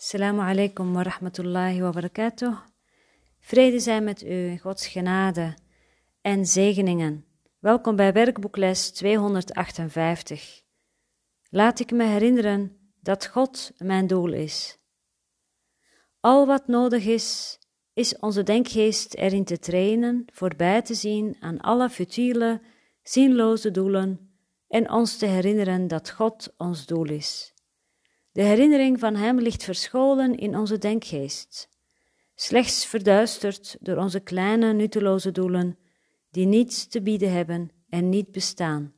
Assalamu alaikum wa rahmatullahi wa barakatuh. Vrede zijn met u, Gods genade en zegeningen. Welkom bij werkboekles 258. Laat ik me herinneren dat God mijn doel is. Al wat nodig is, is onze denkgeest erin te trainen voorbij te zien aan alle futiele, zinloze doelen en ons te herinneren dat God ons doel is. De herinnering van Hem ligt verscholen in onze denkgeest, slechts verduisterd door onze kleine, nutteloze doelen, die niets te bieden hebben en niet bestaan.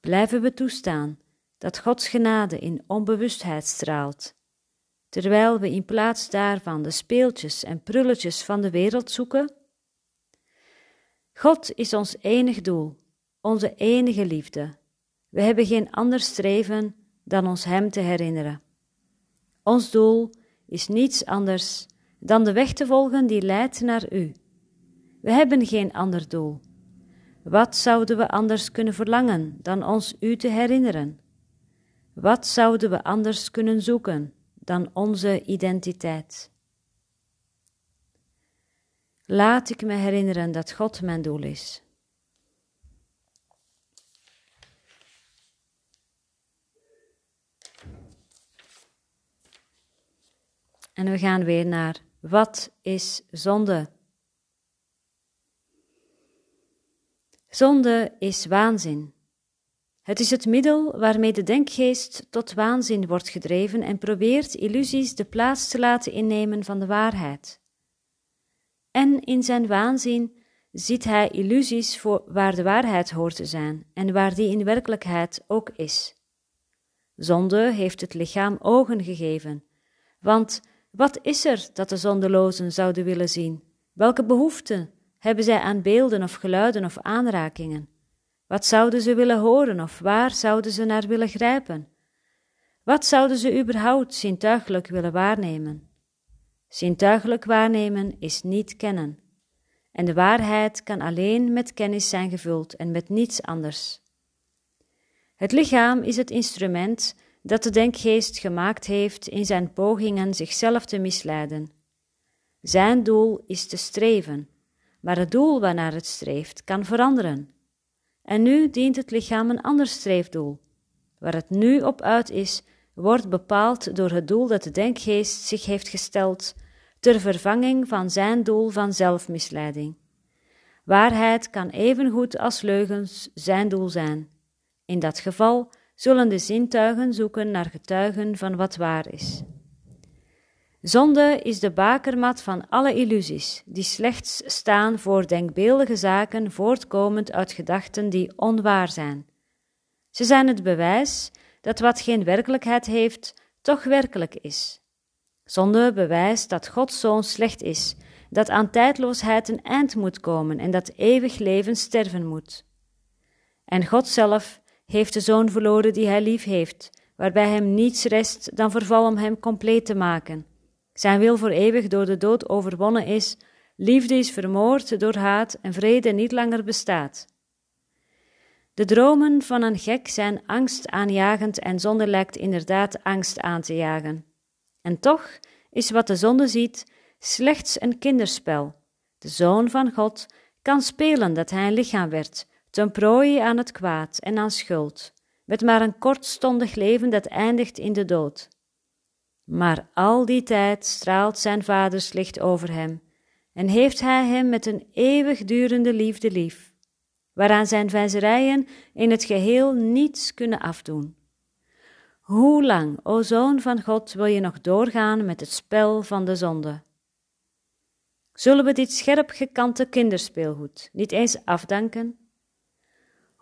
Blijven we toestaan dat Gods genade in onbewustheid straalt, terwijl we in plaats daarvan de speeltjes en prulletjes van de wereld zoeken? God is ons enig doel, onze enige liefde. We hebben geen ander streven dan ons Hem te herinneren. Ons doel is niets anders dan de weg te volgen die leidt naar U. We hebben geen ander doel. Wat zouden we anders kunnen verlangen dan ons U te herinneren? Wat zouden we anders kunnen zoeken dan onze identiteit? Laat ik me herinneren dat God mijn doel is. En we gaan weer naar wat is zonde? Zonde is waanzin. Het is het middel waarmee de denkgeest tot waanzin wordt gedreven en probeert illusies de plaats te laten innemen van de waarheid. En in zijn waanzin ziet hij illusies voor waar de waarheid hoort te zijn en waar die in werkelijkheid ook is. Zonde heeft het lichaam ogen gegeven, want wat is er dat de zondelozen zouden willen zien? Welke behoeften hebben zij aan beelden of geluiden of aanrakingen? Wat zouden ze willen horen of waar zouden ze naar willen grijpen? Wat zouden ze überhaupt zintuigelijk willen waarnemen? Zintuigelijk waarnemen is niet kennen. En de waarheid kan alleen met kennis zijn gevuld en met niets anders. Het lichaam is het instrument dat de denkgeest gemaakt heeft in zijn pogingen zichzelf te misleiden. Zijn doel is te streven, maar het doel waarnaar het streeft kan veranderen. En nu dient het lichaam een ander streefdoel. Waar het nu op uit is, wordt bepaald door het doel dat de denkgeest zich heeft gesteld ter vervanging van zijn doel van zelfmisleiding. Waarheid kan evengoed als leugens zijn doel zijn. In dat geval zullen de zintuigen zoeken naar getuigen van wat waar is. Zonde is de bakermat van alle illusies, die slechts staan voor denkbeeldige zaken voortkomend uit gedachten die onwaar zijn. Ze zijn het bewijs dat wat geen werkelijkheid heeft, toch werkelijk is. Zonde bewijst dat Gods zoon slecht is, dat aan tijdloosheid een eind moet komen en dat eeuwig leven sterven moet. En God zelf heeft de zoon verloren die hij lief heeft, waarbij hem niets rest dan verval om hem compleet te maken. Zijn wil voor eeuwig door de dood overwonnen is, liefde is vermoord door haat en vrede niet langer bestaat. De dromen van een gek zijn angst aanjagend en zonde lijkt inderdaad angst aan te jagen. En toch is wat de zonde ziet slechts een kinderspel. De zoon van God kan spelen dat hij een lichaam werd, ten prooi aan het kwaad en aan schuld, met maar een kortstondig leven dat eindigt in de dood. Maar al die tijd straalt zijn vaders licht over hem, en heeft hij hem met een eeuwigdurende liefde lief, waaraan zijn vijzerijen in het geheel niets kunnen afdoen. Hoe lang, o Zoon van God, wil je nog doorgaan met het spel van de zonde? Zullen we dit scherp gekante kinderspeelgoed niet eens afdanken?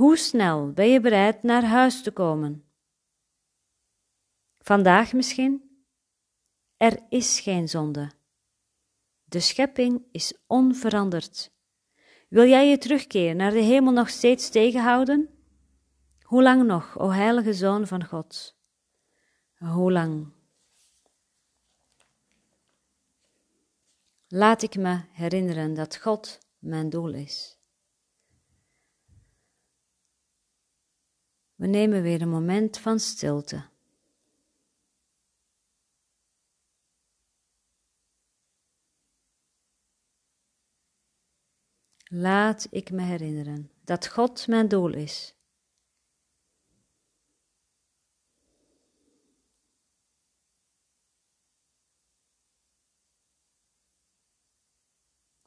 Hoe snel ben je bereid naar huis te komen? Vandaag misschien? Er is geen zonde. De schepping is onveranderd. Wil jij je terugkeer naar de hemel nog steeds tegenhouden? Hoe lang nog, o heilige Zoon van God? Hoe lang? Laat ik me herinneren dat God mijn doel is. We nemen weer een moment van stilte. Laat ik me herinneren dat God mijn doel is.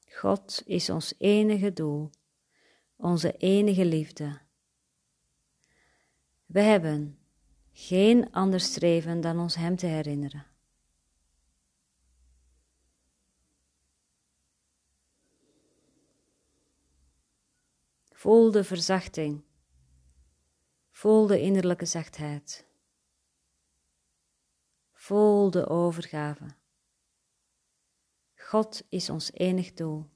God is ons enige doel, onze enige liefde. We hebben geen ander streven dan ons Hem te herinneren. Voel de verzachting. Voel de innerlijke zachtheid. Voel de overgave. God is ons enig doel.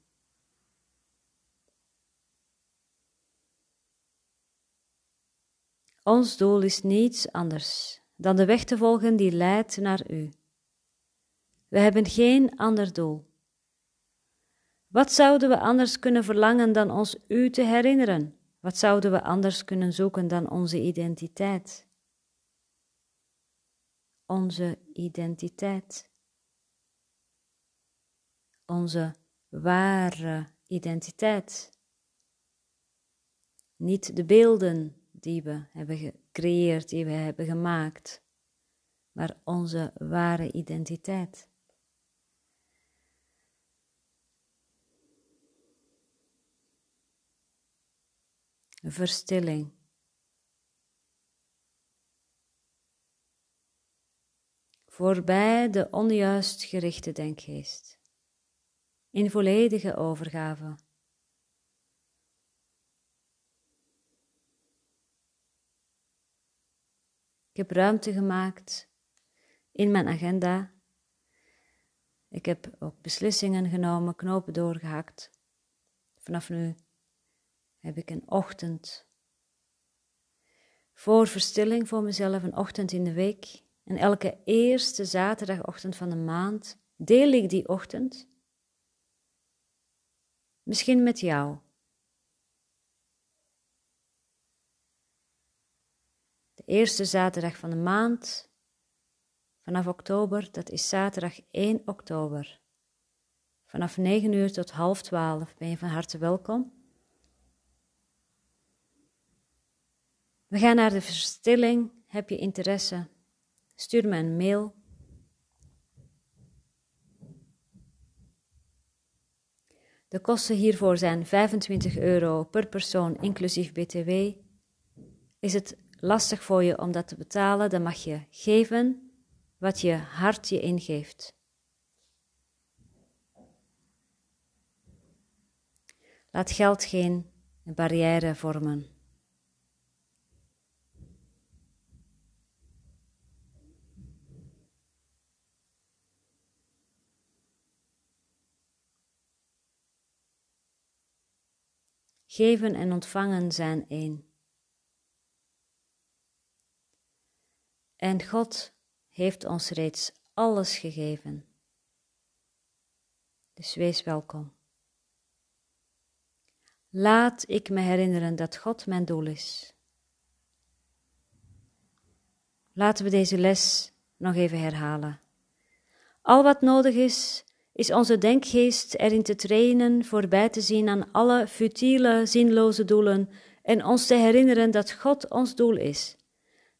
Ons doel is niets anders dan de weg te volgen die leidt naar U. We hebben geen ander doel. Wat zouden we anders kunnen verlangen dan ons U te herinneren? Wat zouden we anders kunnen zoeken dan onze identiteit? Onze identiteit. Onze ware identiteit. Niet de beelden die we hebben gecreëerd, die we hebben gemaakt, maar onze ware identiteit. Verstilling. Voorbij de onjuist gerichte denkgeest. In volledige overgave. Heb ruimte gemaakt in mijn agenda. Ik heb ook beslissingen genomen, knopen doorgehakt. Vanaf nu heb ik een ochtend voor verstilling voor mezelf, een ochtend in de week. En elke eerste zaterdagochtend van de maand deel ik die ochtend. Misschien met jou. Eerste zaterdag van de maand vanaf oktober, dat is zaterdag 1 oktober. Vanaf 9 uur tot half 12 ben je van harte welkom. We gaan naar de verstilling. Heb je interesse? Stuur me een mail. De kosten hiervoor zijn 25 euro per persoon, inclusief BTW. Is het lastig voor je om dat te betalen, dan mag je geven wat je hart je ingeeft. Laat geld geen barrière vormen. Geven en ontvangen zijn één. En God heeft ons reeds alles gegeven. Dus wees welkom. Laat ik me herinneren dat God mijn doel is. Laten we deze les nog even herhalen. Al wat nodig is, is onze denkgeest erin te trainen voorbij te zien aan alle futiele, zinloze doelen en ons te herinneren dat God ons doel is.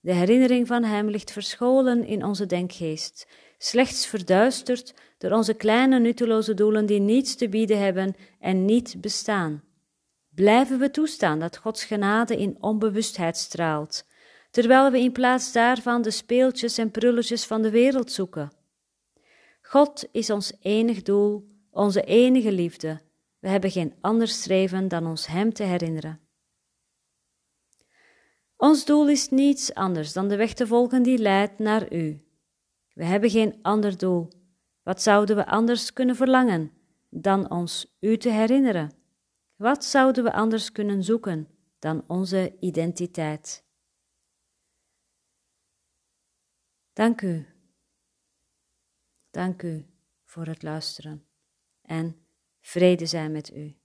De herinnering van Hem ligt verscholen in onze denkgeest, slechts verduisterd door onze kleine nutteloze doelen die niets te bieden hebben en niet bestaan. Blijven we toestaan dat Gods genade in onbewustheid straalt, terwijl we in plaats daarvan de speeltjes en prulletjes van de wereld zoeken? God is ons enig doel, onze enige liefde. We hebben geen ander streven dan ons Hem te herinneren. Ons doel is niets anders dan de weg te volgen die leidt naar U. We hebben geen ander doel. Wat zouden we anders kunnen verlangen dan ons U te herinneren? Wat zouden we anders kunnen zoeken dan onze identiteit? Dank u. Dank u voor het luisteren en vrede zijn met u.